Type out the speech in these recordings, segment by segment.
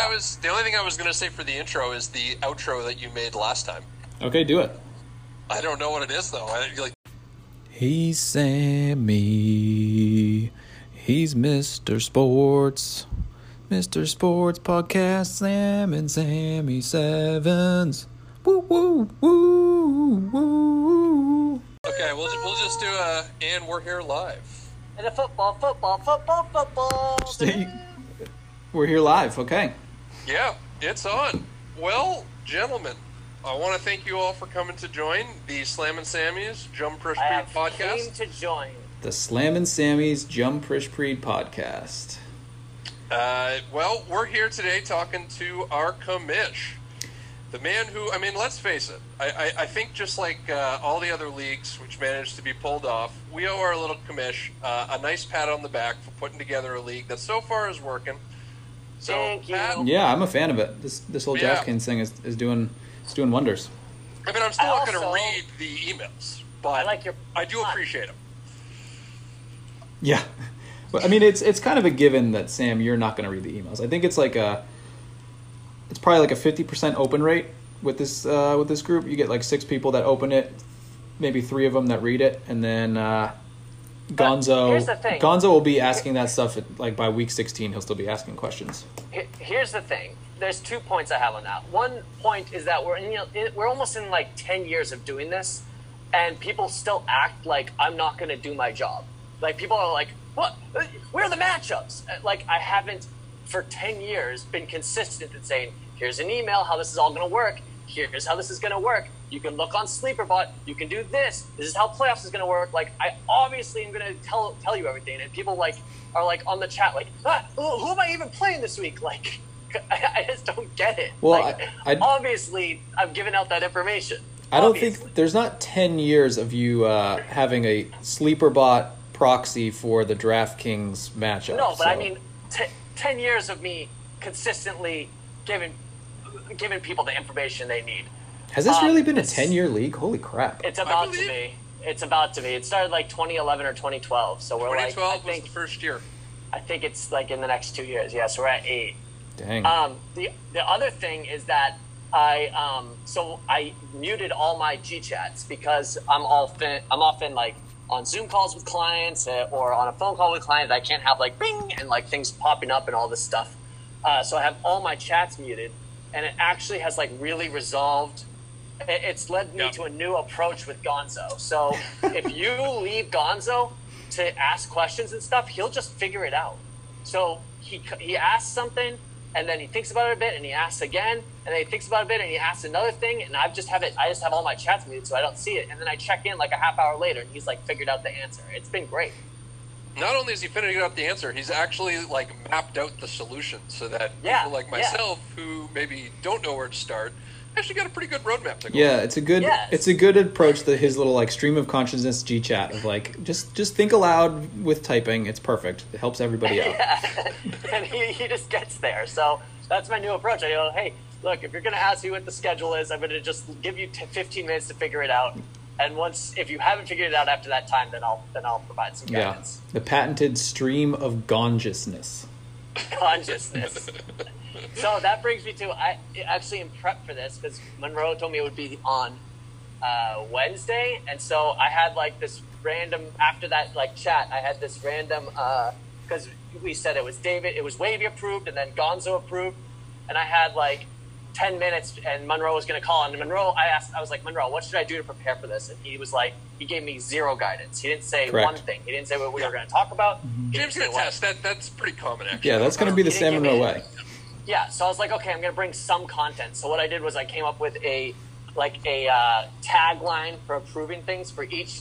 I was the only thing I was going to say for the intro is the outro that you made last time. Okay, do it. I don't know what it is though. I, like, He's Sammy. He's Mr. Sports. Mr. Sports Podcast, Sam and Sammy Sevens. Woo, woo, woo, woo. okay, we'll we'll just do a and we're here live. And a football, football, football, football. Stay- We're here live, okay. Yeah, it's on. Well, gentlemen, I want to thank you all for coming to join the Slam and Sammy's Jump Push I Creek have podcast. came to join. The Slam and Sammy's Jump Prish Preed podcast. Uh, well, we're here today talking to our commish. The man who, I mean, let's face it, I, I, I think just like uh, all the other leagues which managed to be pulled off, we owe our little commish uh, a nice pat on the back for putting together a league that so far is working. So, Thank you. Pat, Yeah, I'm a fan of it. This this whole Yeah. DraftKings thing is, is doing it's doing wonders. I mean, I'm still I not going to read the emails, but I like your I do appreciate them. Yeah. But I mean it's it's kind of a given that Sam you're not going to read the emails. I think it's like a it's probably like a 50% open rate with this uh, with this group. You get like 6 people that open it, maybe 3 of them that read it and then uh Gonzo here's the thing. Gonzo will be asking that stuff at, like by week 16 he'll still be asking questions. Here's the thing. There's two points I have on that. One point is that we're in, in- we're almost in like 10 years of doing this, and people still act like I'm not going to do my job. Like people are like, "What? Where are the matchups?" Uh, Like I haven't for 10 years been consistent in saying, "Here's an email how this is all going to work. Here's how this is going to work. You can look on Sleeperbot. You can do this. This is how playoffs is going to work." Like I obviously am going to tell tell you everything, and people like are like on the chat like, ah, who, who am I even playing this week? Like. I, I just don't get it. Well, like, I- I- obviously, I've given out that information. I don't Obviously. think there's not 10 years of you uh, having a sleeper bot proxy for the DraftKings matchup. No, but I mean, t- ten years of me consistently giving giving people the information they need. Has this um, really been a 10 year league? Holy crap. It's about to be. It's about to be. It started like 2011 or 2012. So we're like, 2012 I was think, the first year. I think it's like in the next two years. Yeah, so we're at eight. Dang. Um, the the other thing is that I um, so I muted all my G chats because I'm often I'm often like on Zoom calls with clients uh, or on a phone call with clients. I can't have like bing and like things popping up and all this stuff. Uh, so I have all my chats muted, and it actually has like really resolved. It's led me Yeah. to a new approach with Gonzo. So if you leave Gonzo to ask questions and stuff, he'll just figure it out. So he he asks something, and then he thinks about it a bit, and he asks again, and then he thinks about it a bit, and he asks another thing, and I just have it. I just have all my chats muted, so I don't see it. And then I check in like a half hour later, and he's like figured out the answer. It's been great. Not only is he figured out the answer, he's actually like mapped out the solution so that Yeah, people like yeah. myself who maybe don't know where to start actually got a pretty good roadmap to go. yeah, it's a good Yes. it's a good approach to his little like stream of consciousness G chat of like just just think aloud with typing. It's perfect. It helps everybody out. and he, he just gets there. So that's my new approach. I go, hey, look, if you're going to ask me what the schedule is, I'm going to just give you t- 15 minutes to figure it out. And once, if you haven't figured it out after that time, then I'll then I'll provide some guidance. Yeah. The patented stream of gongeousness. Consciousness. so that brings me to I actually am prepped for this because Monroe told me it would be on uh, Wednesday, and so I had like this random after that like chat. I had this random because we said it was David, it was Wavy approved, and then Gonzo approved, and I had like. 10 minutes and Monroe was going to call. And Monroe I asked I was like Monroe what should I do to prepare for this? And he was like he gave me zero guidance. He didn't say Correct. one thing. He didn't say what we were going to talk about. He didn't James say can what- attest that that's pretty common actually. Yeah, that's going to be the He Sam didn't Monroe way. yeah so i was like okay i'm gonna bring some content. So what i did was i came up with a like a uh, tagline for approving things for each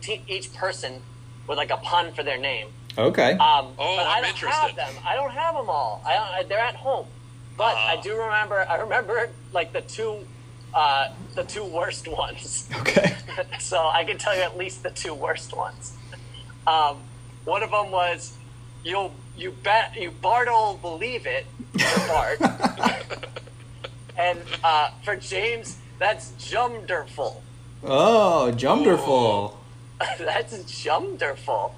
te- each person with like a pun for their name. Okay. um, Oh, but i I'm don't interested. have them. I don't have them all. I, I, they're at home but i do remember i remember like the two uh, the two worst ones okay. so I can tell you at least the two worst ones. Um, one of them was you'll you bet you Bart'll believe it for Bart, and uh, for James that's Jumderful. Oh, Jumderful. that's Jumderful.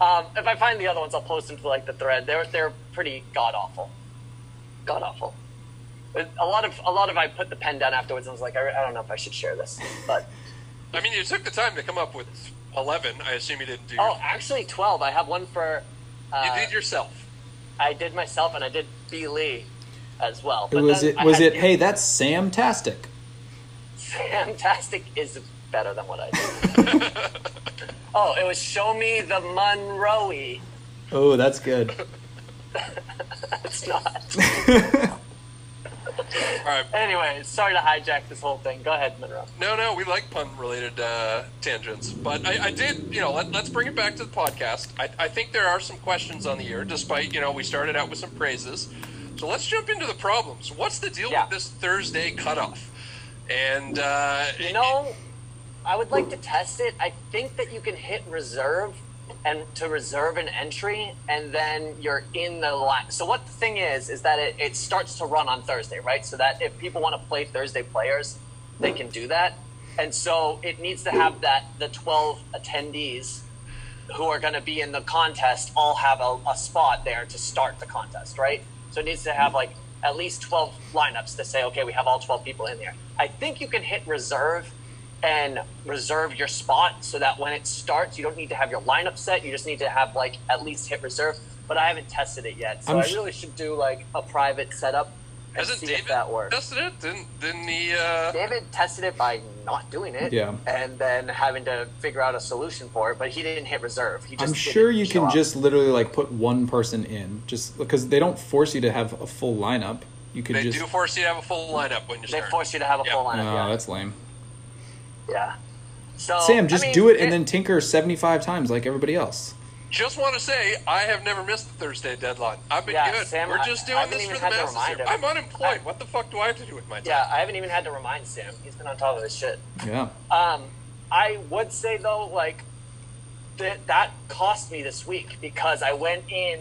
Um, if I find the other ones, I'll post them to like the thread. They're they're pretty god awful. God awful. A lot of a lot of I put the pen down afterwards and was like, I, I don't know if I should share this, but I mean, you took the time to come up with 11. I assume you didn't do. oh, actually twelve. I have one for. Uh, you did yourself. I did myself and I did B Lee as well. But was it I was it? Hey, that's Sam Tastic. Fantastic is better than what I did. oh, it was show me the Monroe. Oh, that's good. It's not. All right. anyway, sorry to hijack this whole thing. Go ahead, Monroe. No, no, we like pun-related uh, tangents, but I, I did, you know, let, let's bring it back to the podcast. I, I think there are some questions on the air, despite you know we started out with some praises. So let's jump into the problems. What's the deal Yeah. with this Thursday cutoff? And uh, You know, I would like to test it. I think that you can hit reserve and to reserve an entry, and then you're in the line. So what the thing is is that it, it starts to run on Thursday, right? So that if people want to play Thursday players, they can do that. And so it needs to have that the 12 attendees who are going to be in the contest all have a, a spot there to start the contest, right? So it needs to have like at least 12 lineups to say, okay, we have all 12 people in there. I think you can hit reserve and reserve your spot so that when it starts, you don't need to have your lineup set. You just need to have like at least hit reserve. But I haven't tested it yet, so I'm I sh- really should do like a private setup and hasn't see David if that works. tested it? Didn't didn't he? Uh, David tested it by not doing it, Yeah. and then having to figure out a solution for it. But he didn't hit reserve. He just I'm sure you can up. just literally like put one person in, just because they don't force you to have a full lineup. You could they just. do force you to have a full lineup when you They start. force you to have a Yeah. full Oh, lineup. yeah. that's lame. Yeah. So Sam, just I mean, do it and then tinker 75 times like everybody else. Just want to say, I have never missed the Thursday deadline. I've been Yeah, good. Sam, We're just doing haven't this even for the had masses here. I'm unemployed. I- what the fuck do I have to do with my time? Yeah, I haven't even had to remind Sam. He's been on top of his shit. Yeah. Um, I would say though, like that that cost me this week because I went in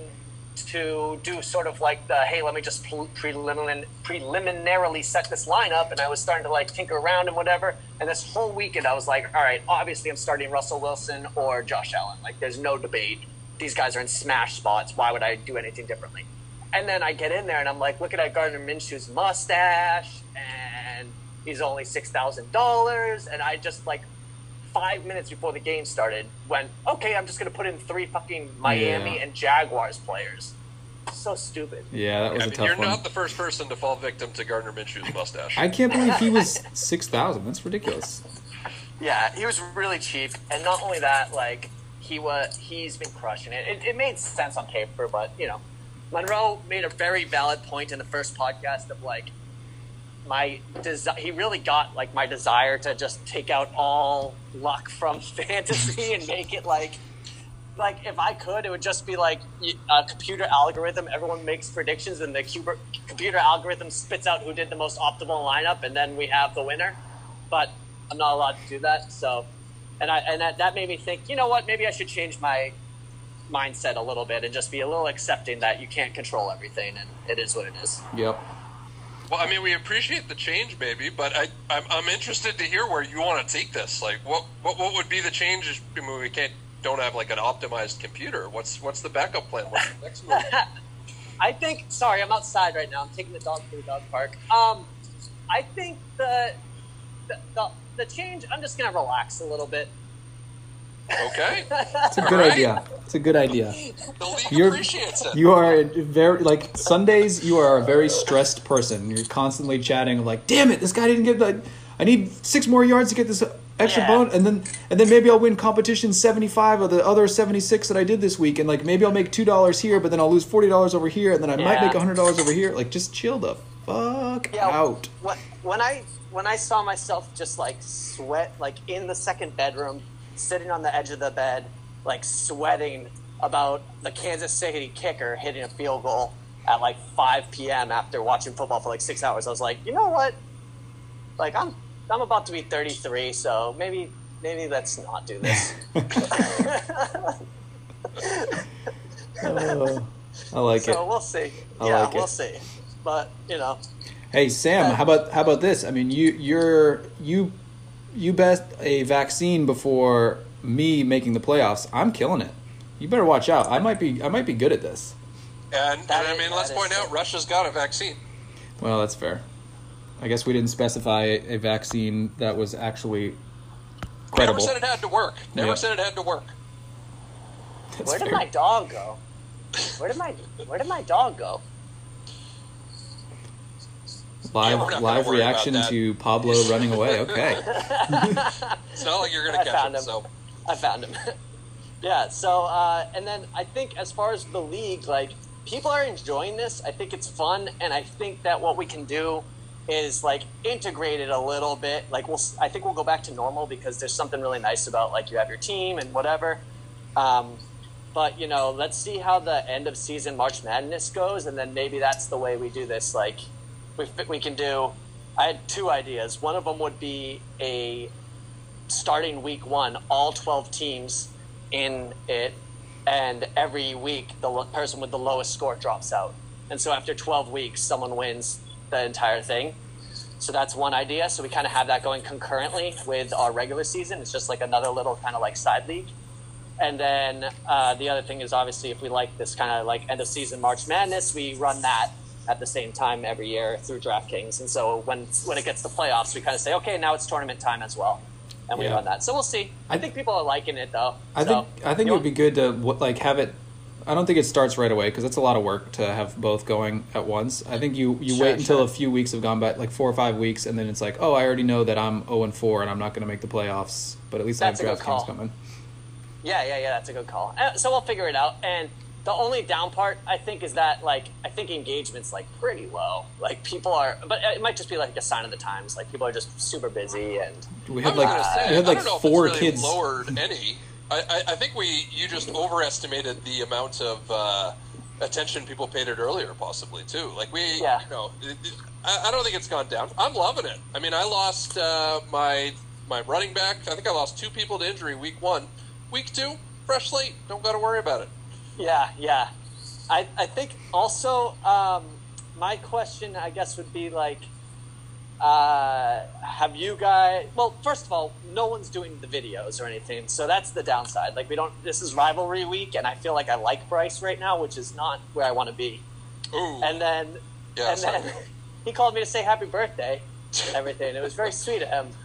to do sort of like the hey, let me just pre- prelimin- preliminarily set this lineup, and I was starting to like tinker around and whatever. And this whole weekend, I was like, all right, obviously I'm starting Russell Wilson or Josh Allen. Like, there's no debate. These guys are in smash spots. Why would I do anything differently? And then I get in there and I'm like, looking at Gardner Minshew's mustache, and he's only six thousand dollars, and I just like five minutes before the game started went, okay, I'm just gonna put in three fucking Miami Yeah. and Jaguars players. So stupid. Yeah, that was I a mean, tough you're one. not the first person to fall victim to Gardner Minshew's mustache. I can't believe he was 6,000. That's ridiculous. Yeah, he was really cheap, and not only that, like he was, he's been crushing it. It, it made sense on paper, but you know, Monroe made a very valid point in the first podcast of like my desi- He really got like my desire to just take out all luck from fantasy and make it like. Like if I could, it would just be like a computer algorithm. Everyone makes predictions, and the computer algorithm spits out who did the most optimal lineup, and then we have the winner. But I'm not allowed to do that. So, and I and that, that made me think. You know what? Maybe I should change my mindset a little bit and just be a little accepting that you can't control everything, and it is what it is. Yep. Well, I mean, we appreciate the change, baby, but I, I'm, I'm interested to hear where you want to take this. Like, what, what, what would be the changes? I mean, we can't, don't have like an optimized computer. What's, what's the backup plan? What's the next move? I think. Sorry, I'm outside right now. I'm taking the dog to the dog park. Um, I think the the, the the change. I'm just gonna relax a little bit. Okay, It's a good Alright. idea. It's a good idea. the league You're- appreciates it. You are very like Sundays. You are a very stressed person. You're constantly chatting like, "Damn it, this guy didn't get the. I need six more yards to get this extra Yeah. bone, and then and then maybe I'll win competition seventy five of the other seventy six that I did this week, and like maybe I'll make two dollars here, but then I'll lose forty dollars over here, and then I might Yeah. make hundred dollars over here. Like, just chill the fuck out. When, when I when I saw myself just like sweat, like in the second bedroom, sitting on the edge of the bed, like sweating about the Kansas City kicker hitting a field goal at like 5 p.m. after watching football for like six hours, I was like, you know what? Like I'm I'm about to be 33, so maybe maybe let's not do this. Oh, I like it. so we'll see. I yeah, like we'll see. But you know, Hey Sam, Uh, how about how about this? I mean, you you're you you bet a vaccine before me making the playoffs. I'm killing it. You better watch out. I might be I might be good at this. And, and That I mean, let's is point out. Russia's got a vaccine. Well, that's fair. I guess we didn't specify a vaccine that was actually Never said it had to work. Never Yeah. said it had to work. That's Where did my dog go? Where did my Where did my dog go? Live we're not gonna live reaction to Pablo running away? Okay. It's not like you're going I to catch found him. him. So I found him. yeah. So uh, and then I think as far as the league, like people are enjoying this. I think it's fun, and I think that what we can do is like integrate it a little bit. Like we'll, I think we'll go back to normal because there's something really nice about like you have your team and whatever. Um, but you know, let's see how the end of season March Madness goes, and then maybe that's the way we do this. Like we we can do. I had two ideas. One of them would be a starting week one, all 12 teams in it, and every week the lo- person with the lowest score drops out. And so after 12 weeks, someone wins the entire thing. So that's one idea. So we kind of have that going concurrently with our regular season. It's just like another little kind of like side league. And then uh, the other thing is obviously if we like this kind of like end of season March Madness, we run that at the same time every year through DraftKings. And so when when it gets to playoffs, we kind of say, okay, now it's tournament time as well, and we Yeah. run that. So we'll see. I, I- think people are liking it though. I So, think I think it would be good to like have it. I don't think it starts right away because it's a lot of work to have both going at once. I think you you Sure, wait until sure. a few weeks have gone by, like four or five weeks, and then it's like, oh, I already know that I'm zero and four, and I'm not going to make the playoffs. But at least That's I have DraftKings coming. Yeah, yeah, yeah. That's a good call. Uh, So we'll figure it out. And the only down part I think is that like I think engagement's like pretty low. Like people are, but it might just be like a sign of the times. Like people are just super busy and We had like say, we had I like don't know if four it's really kids. lowered any. I, I, I think we you just overestimated the amount of uh, attention people paid it earlier, possibly too. Like we, Yeah. you know, it, it- I, I don't think it's gone down. I'm loving it. I mean, I lost uh, my my running back. I think I lost two people to injury week one. Week two, fresh slate. Don't got to worry about it. Yeah, yeah. I, I think also um, my question, I guess, would be like, uh, have you guys? Well, first of all, no one's doing the videos or anything, so that's the downside. Like, we don't. This is rivalry week, and I feel like I like Bryce right now, which is not where I want to be. Ooh, And then, Yeah, and then he called me to say happy birthday, and everything. It was very sweet of him.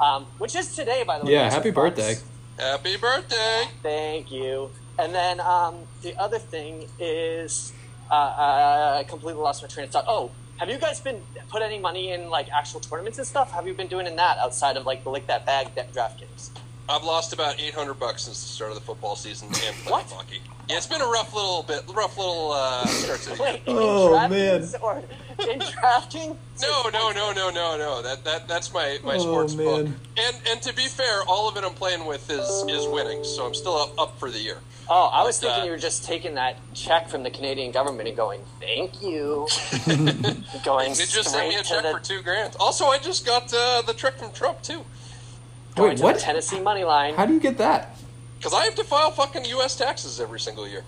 Um, which is today, by the way. Yeah, happy birthday. happy birthday! Thank you. And then um, the other thing is, uh, I completely lost my train of thought. Oh, have you guys been put any money in like actual tournaments and stuff? Have you been doing in that outside of like the like that bag that DraftKings? I've lost about 800 bucks since the start of the football season and playing What? hockey. Yeah, it's been a rough little bit, rough little uh, start to the year. Wait, in Oh, DraftKings or in drafting? No, no, no, no, no, no. That that that's my my Oh, sports book. man. And and to be fair, all of it I'm playing with is is winning, so I'm still up, up for the year. Oh, I was But, uh, thinking you were just taking that check from the Canadian government and going, "Thank you." going They just sent me a check the, for two grand. Also, I just got uh, the check from Trump too, going Wait, to what? the Tennessee money line. How do you get that? because I have to file fucking U.S. taxes every single year.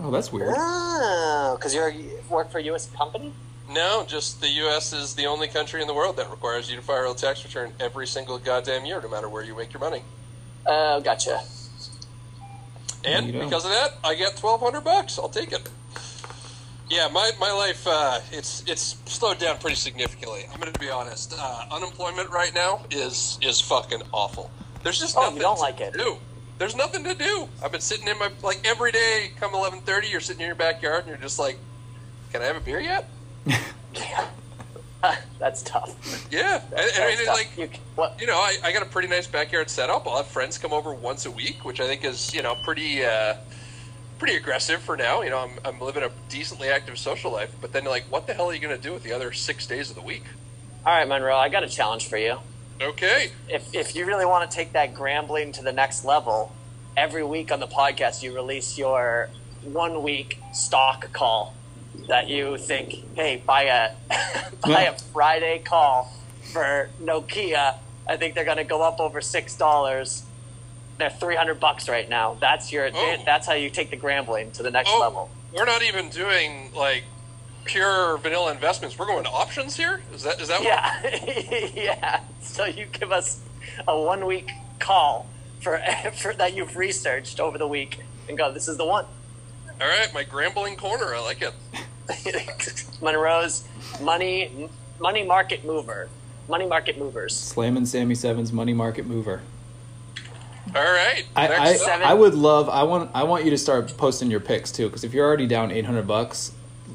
Oh, that's weird. Oh, because you work for a U.S. company. No, just the U.S. is the only country in the world that requires you to file a tax return every single goddamn year, no matter where you make your money. Oh, gotcha. And because of that, I get twelve hundred bucks. I'll take it. Yeah, my, my life uh, it's it's slowed down pretty significantly. I'm going to be honest. Uh, unemployment right now is is fucking awful. There's just Oh, you don't to like it. do. There's nothing to do. I've been sitting in my like every day. Come 11:30, you're sitting in your backyard and you're just like, "Can I have a beer yet?" That's tough. Yeah, and, and I mean, tough. like you, you know, I, I got a pretty nice backyard setup. I'll have friends come over once a week, which I think is, you know, pretty uh, pretty aggressive for now. You know, I'm, I'm living a decently active social life, but then like, what the hell are you going to do with the other six days of the week? All right, Monroe, I got a challenge for you. Okay, If if you really want to take that grambling to the next level, every week on the podcast you release your one week stock call that you think, hey, buy a buy a Friday call for Nokia. I think they're going to go up over six dollars. They're three hundred bucks right now. That's your. Oh. That's how you take the grambling to the next oh, level. we're not even doing like pure vanilla investments. We're going to options here. Is that is that what? Yeah, yeah. So you give us a one week call for, for that you've researched over the week and go, this is the one. All right, my Grambling corner. I like it. Monroe's money money market mover. Money market movers. Slamming Sammy Sevens money market mover. All right. I, I, next up. Seven. I would love. I want. I want you to start posting your picks too, because if you're already down eight hundred bucks,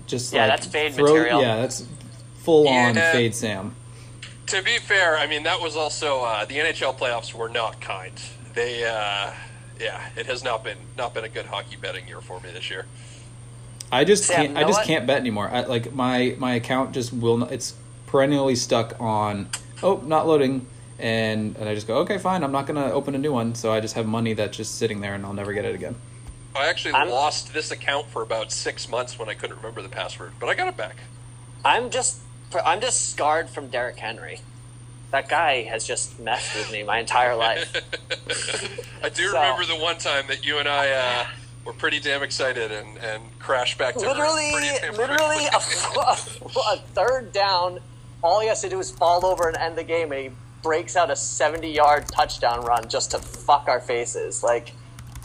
just Yeah, like that's fade throw, material. Yeah, that's full on fade Sam. To be fair, I mean that was also uh, the NHL playoffs were not kind. They, uh, yeah, it has not been not been a good hockey betting year for me this year. I just Sam, can't. I just what? can't bet anymore. I, like my my account just will. not It's perennially stuck on. Oh, not loading, and and I just go okay, fine. I'm not gonna open a new one. So I just have money that's just sitting there, and I'll never get it again. I actually I'm- lost this account for about six months when I couldn't remember the password, but I got it back. I'm just I'm just scarred from Derrick Henry. That guy has just messed with me my entire life. I do So- remember the one time that you and I uh, were pretty damn excited and, and crashed back to literally, literally a, a third down. All he has to do is fall over and end the game, and he breaks out a 70-yard touchdown run just to fuck our faces. Like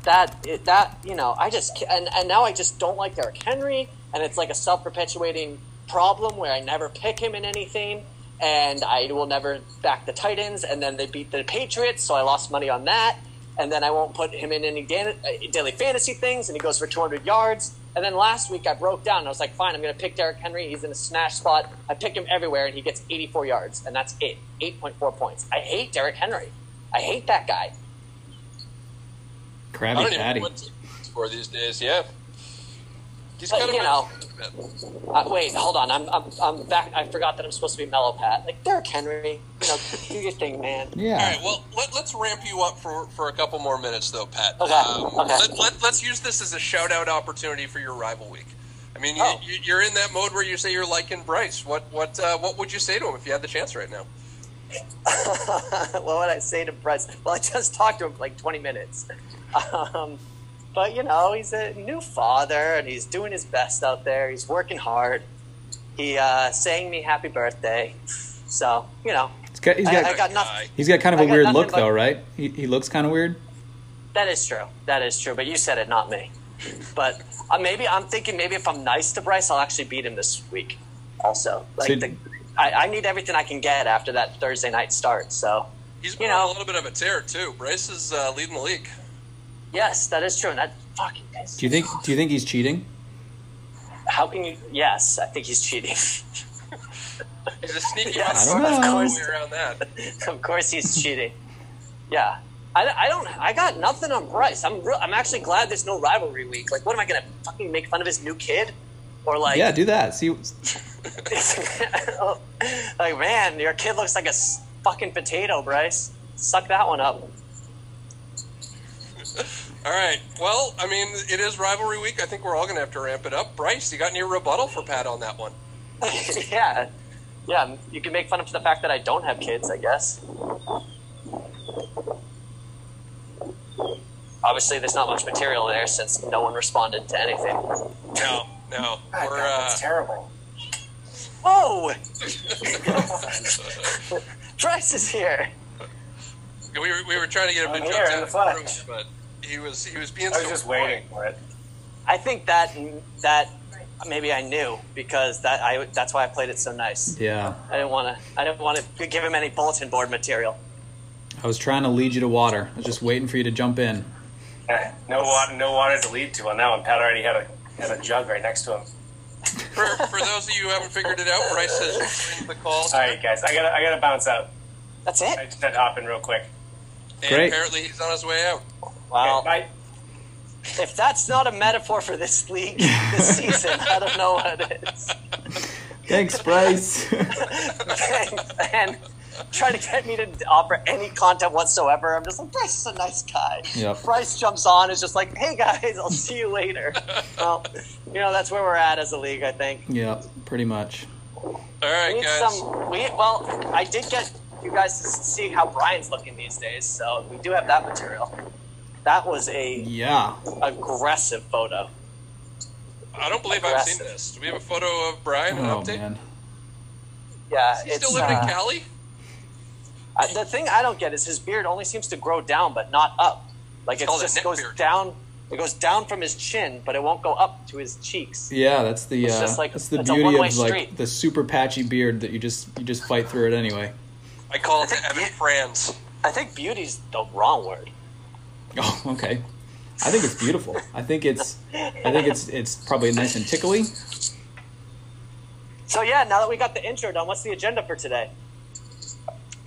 that, that you know, I just and and now I just don't like Derrick Henry, and it's like a self-perpetuating problem where I never pick him in anything. And I will never back the Titans, and then they beat the Patriots, so I lost money on that. And then I won't put him in any uh, daily fantasy things, and he goes for 200 yards. And then last week I broke down. I was like, fine, I'm going to pick Derrick Henry. He's in a smash spot. I pick him everywhere, and he gets 84 yards, and that's it. 8.4 points. I hate Derrick Henry. I hate that guy. I Krabby don't even Patty. know what these days. Yeah, he's But, kind of you know, a- Uh, wait, hold on. I'm, I'm, I'm back. I forgot that I'm supposed to be mellow, Pat. Like Derrick Henry, you know, do your thing, man. Yeah. All right, well, let, let's ramp you up for, for a couple more minutes, though, Pat. Okay, Um, okay. Let, let, let's use this as a shout out opportunity for your rival week. I mean, you, oh. you're in that mode where you say you're liking Bryce. What what uh, what would you say to him if you had the chance right now? what would I say to Bryce? Well, I just talked to him for like 20 minutes. Um, but, you know, he's a new father and he's doing his best out there. He's working hard. He uh, sang me happy birthday. So, you know, He's got, he's I- got, I got Guy. nothing. he's got kind of a weird look but- though, right? He, he looks kind of weird. That is true. That is true. But you said it, not me. But uh, maybe I'm thinking maybe if I'm nice to Bryce, I'll actually beat him this week. Also, like So- the, I, I need everything I can get after that Thursday night start. So He's You been know. on a little bit of a tear too. Bryce is uh, leading the league. yes, that is true. And that fucking pisses Do you think? Do you think he's cheating? How can you? Yes, I think he's cheating. He's a sneaky Yes, I don't know. Around that. of course, he's cheating. Yeah, I, I don't. I got nothing on Bryce. I'm. Real, I'm actually glad there's no rivalry week. Like, what am I gonna fucking make fun of his new kid? Or like, Yeah, do that. See, like man, your kid looks like a fucking potato, Bryce. Suck that one up. All right. Well, I mean, it is rivalry week. I think we're all going to have to ramp it up. Bryce, you got any rebuttal for Pat on that one? yeah, yeah. You can make fun of the fact that I don't have kids. I guess. Obviously, there's not much material there since no one responded to anything. No, no. God, We're God, uh, terrible. Whoa! Bryce is here. we were, we were trying to get him to I'm jump here in down the the room, but he was he was being I was so just coy. waiting for it. I think that that maybe I knew because that I that's why I played it so nice. yeah. I didn't want to. I didn't want to give him any bulletin board material. I was trying to lead you to water. I was just waiting for you to jump in. Eh, No water, no water to lead to on that one. Pat already had a had a jug right next to him. For, for those of you who haven't figured it out, Bryce has joined the call. All right, guys, I gotta I gotta bounce out. That's I it. just had to hop in real quick. And Great. apparently he's on his way out. Wow. Okay, bye. If that's not a metaphor for this league this season, I don't know what it is. Thanks, Bryce. Thanks, and trying to get me to offer any content whatsoever. I'm just like, Bryce is a nice guy. Yep. Bryce jumps on, is just like, hey guys, I'll see you later. well, you know, that's where we're at as a league, I think. yeah, pretty much. All We right, need guys. some. We well, I did get you guys to see how Brian's looking these days, so we do have that material. That was a Yeah. aggressive photo. I don't believe I've seen this. Do we have a photo of Brian? An Oh update? man. Yeah, Is he still living uh, in Cali? I, the thing I don't get is his beard only seems to grow down, but not up. Like it just goes beard. down. It goes down from his chin, but it won't go up to his cheeks. Yeah, that's the It's uh, just like- that's the it's beauty one-way of like the super patchy beard that you just you just fight through it anyway. I call it I think Evan you- Franz. I think beauty's the wrong word. Oh, okay. I think it's beautiful. I think it's I think it's it's probably nice and tickly. So yeah, now that we got the intro done, what's the agenda for today?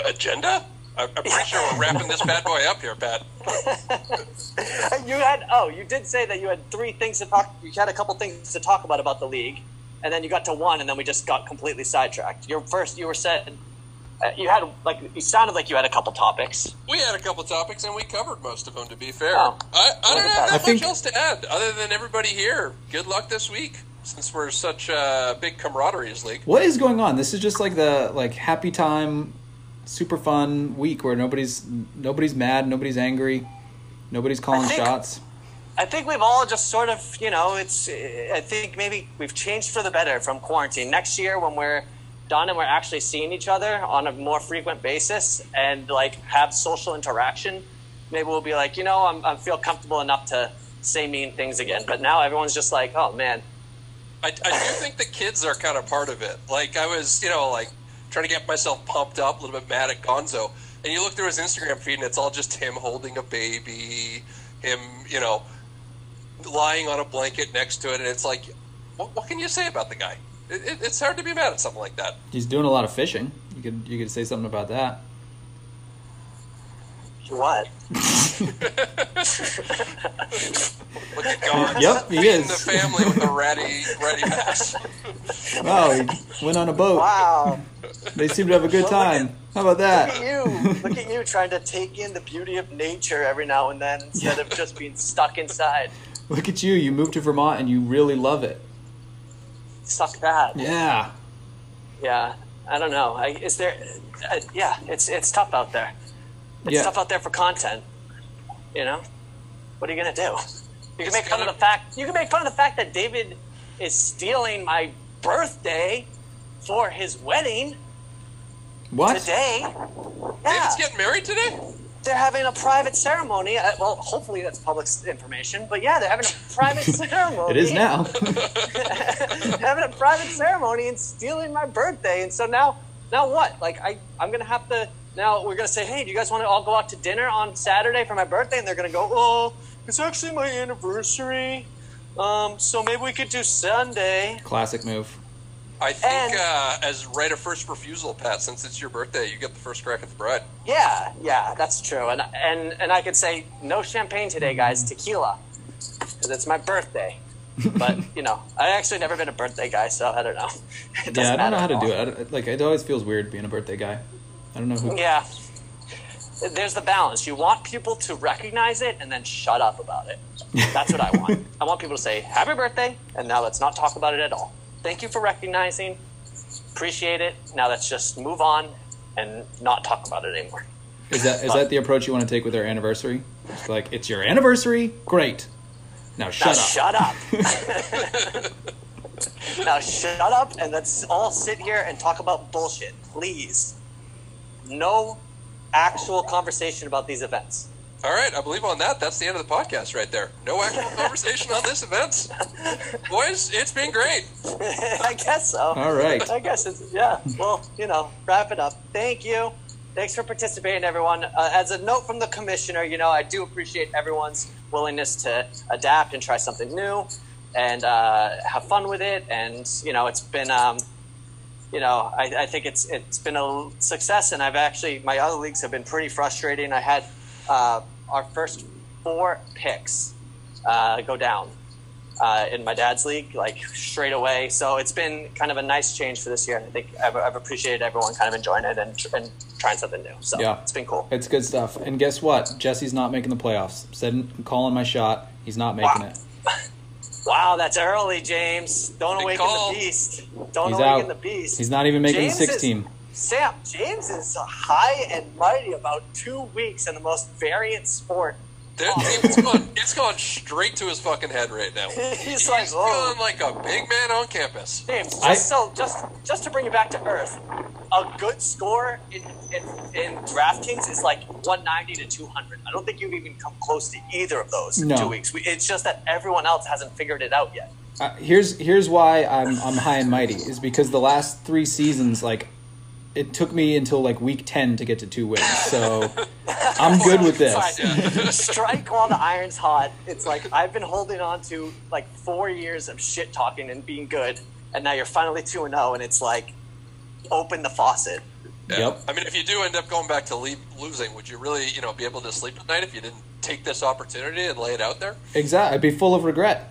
Agenda? I- I'm pretty sure we're wrapping this bad boy up here, Pat. you had oh, you did say that you had three things to talk. You had a couple things to talk about about the league, and then you got to one, and then we just got completely sidetracked. Your first, you were said uh, you had like you sounded like you had a couple topics. We had a couple topics and we covered most of them. To be fair, Oh. I, I don't have that. that I much think- else to add other than everybody here. Good luck this week, since we're such a big camaraderie league. What is going on? This is just like the like happy time, super fun week where nobody's nobody's mad, nobody's angry, nobody's calling think- shots. I think we've all just sort of, you know, it's. I think maybe we've changed for the better from quarantine. Next year, when we're done and we're actually seeing each other on a more frequent basis and like have social interaction, maybe we'll be like, you know, I'm, I feel comfortable enough to say mean things again. But now everyone's just like, oh man, I, I do think the kids are kind of part of it. Like I was, you know, like trying to get myself pumped up, a little bit mad at Gonzo, and you look through his Instagram feed, and it's all just him holding a baby, him, you know, lying on a blanket next to it, and it's like, what, what can you say about the guy? It, it, it's hard to be mad at something like that. He's doing a lot of fishing. You could you could say something about that. What? Look at Gonzo Yep, he feeding is. the family with a ratty, ratty bass. Oh, he went on a boat. Wow. They seem to have a good Well, look time. How about that? Look at you. Look at you trying to take in the beauty of nature every now and then instead of just being stuck inside. Look at you. You moved to Vermont and you really love it. Suck that. Yeah. Yeah, I don't know. I, is there? Uh, yeah, it's it's tough out there. It's Yeah. tough out there for content. You know, what are you gonna do? You can make fun of the fact. You can make fun of the fact that David is stealing my birthday for his wedding What? today. Yeah, David's getting married today? they're having a private ceremony. Uh, well, hopefully that's public information. But yeah, they're having a private ceremony. It is now. having a private ceremony and stealing my birthday. And so now, now what? Like I, I'm gonna have to. Now we're gonna say, hey, do you guys want to all go out to dinner on Saturday for my birthday? And they're gonna go, oh, it's actually my anniversary. Um, so maybe we could do Sunday. Classic move. I think And- uh, as right of first refusal, Pat, since it's your birthday, you get the first crack at the bride. Yeah, yeah, that's true. And and and I could say no champagne today, guys. Tequila, because it's my birthday. But you know, I actually never been a birthday guy, so I don't know. It Yeah, I don't know how to at do it. I like it always feels weird being a birthday guy. I don't know who. Yeah. There's the balance. You want people to recognize it and then shut up about it. That's what I want. I want people to say, Happy birthday, and now let's not talk about it at all. Thank you for recognizing. Appreciate it. Now let's just move on and not talk about it anymore. Is that is that the approach you want to take with our anniversary? It's like it's your anniversary. Great. Now shut now up. shut up. now shut up and let's all sit here and talk about bullshit, please. No actual conversation about these events. All right, I believe on that. That's the end of the podcast right there. No actual conversation on this event. Boys, it's been great. I guess so. All right. I guess it's yeah. Well, you know, wrap it up. Thank you. Thanks for participating, everyone. Uh, as a note from the commissioner, you know, I do appreciate everyone's willingness to adapt and try something new and uh, have fun with it. And you know, it's been, um, you know, I, I think it's it's been a success. And I've actually my other leagues have been pretty frustrating. I had uh, our first four picks uh, go down uh, in my dad's league, like straight away. So it's been kind of a nice change for this year. And I think I've, I've appreciated everyone kind of enjoying it and, and trying something new. So Yeah. it's been cool. It's good stuff. And guess what? Jesse's not making the playoffs. Said I'm calling my shot. He's not making Wow. it. Wow, that's early, James. Don't Big awaken call. the beast. Don't He's awaken out. the beast. He's not even making James the six is- team. Sam, James is high and mighty about two weeks in the most variant sport There- It's gone, it's gone straight to his fucking head right now. He's like, He's "Oh." feeling like a big man on campus. James, just I- so just just to bring it back to earth, a good score in, in in DraftKings is like 190 to 200. I don't think you've even come close to either of those in No. two weeks. We, it's just that everyone else hasn't figured it out yet. Uh, here's here's why I'm I'm high and mighty is because the last three seasons like it took me until like week ten to get to two wins. So I'm good with this. Strike while the iron's hot. It's like I've been holding on to like four years of shit talking and being good, and now you're finally two and zero, and it's like open the faucet. Yeah. Yep. I mean, if you do end up going back to leave, losing, would you really, you know, be able to sleep at night if you didn't take this opportunity and lay it out there? Exactly. I'd be full of regret.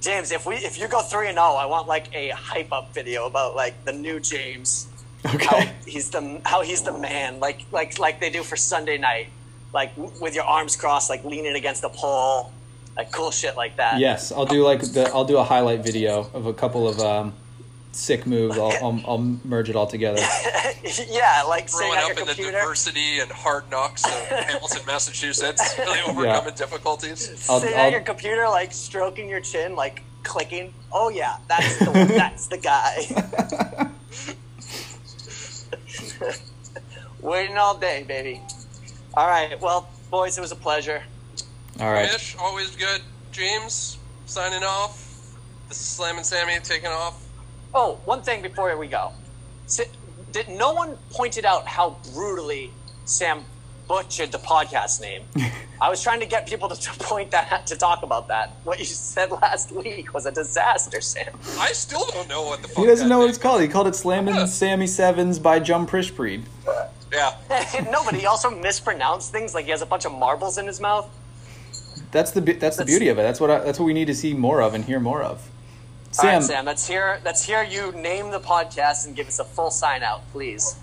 James, if we if you go three and zero, I want like a hype up video about like the new James. How Okay. he's the how he's the man, like like like they do for Sunday night, like w- with your arms crossed, like leaning against a pole, like cool shit like that. Yes, I'll do like the I'll do a highlight video of a couple of um, sick moves. I'll, I'll I'll merge it all together. yeah, like Growing up in the diversity and hard knocks of Hamilton, Massachusetts, really overcoming difficulties. I'll- sitting I'll- at your computer, like stroking your chin, like clicking. Oh yeah, that's the that's the guy. Waiting all day, baby. All right, well, boys, it was a pleasure. All right. Mish, always good. James, signing off. This is Slam and Sammy taking off. Oh, one thing before we go. Did no one pointed out how brutally Sam butchered the podcast name? I was trying to get people to, to point that to talk about that. What you said last week was a disaster, Sam. I still don't know what the fuck He doesn't that know what it's called. He called it Slammin' Sammy Sevens by Jum Prishbreed. Yeah. no, but he also mispronounced things like he has a bunch of marbles in his mouth. That's the be- that's the beauty of it. That's what I, that's what we need to see more of and hear more of. All right, Sam, Sam, let's hear let's hear you name the podcast and give us a full sign out, please.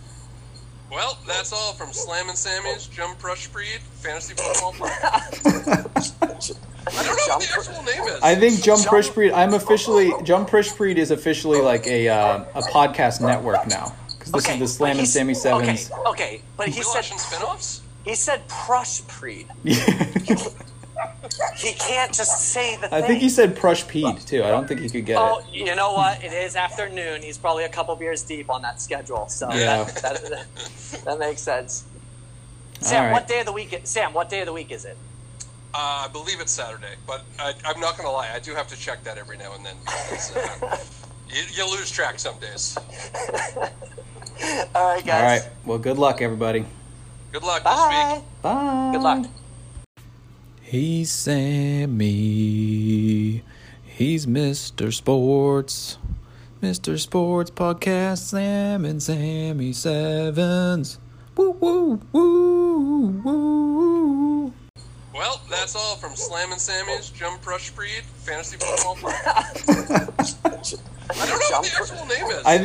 Well, that's all from Slam and Sammy's Jump Rush Breed Fantasy Football. Podcast. I don't know what the actual name is. I think Jum Jump- Prishbreed. I'm officially Jum Prishbreed is officially like a uh, a podcast network now because this is the Slam but and he's- Sammy Sevens. Okay, okay, but he Wheel said Action spinoffs? he said Prush Preed. He can't just say the thing. I thing. think he said Prush Pete too. I don't think he could get Oh, it. you know what? It is afternoon. He's probably a couple beers deep on that schedule, so Yeah. that, that, that makes sense. Sam, All right. what day of the week? Sam, what day of the week is it? Uh, I believe it's Saturday, but I, I'm not going to lie. I do have to check that every now and then. because, uh, you, you lose track some days. All right, guys. All right. Well, good luck, everybody. Good luck Bye. this week. Bye. Good luck. He's Sammy. He's Mr. Sports. Mr. Sports Podcast, Sam and Sammy Sevens. Woo, woo, woo, woo. Well, that's all from Slam and Sammy's Jump Rush Breed Fantasy Football. Podcast. I don't know what the actual name is. I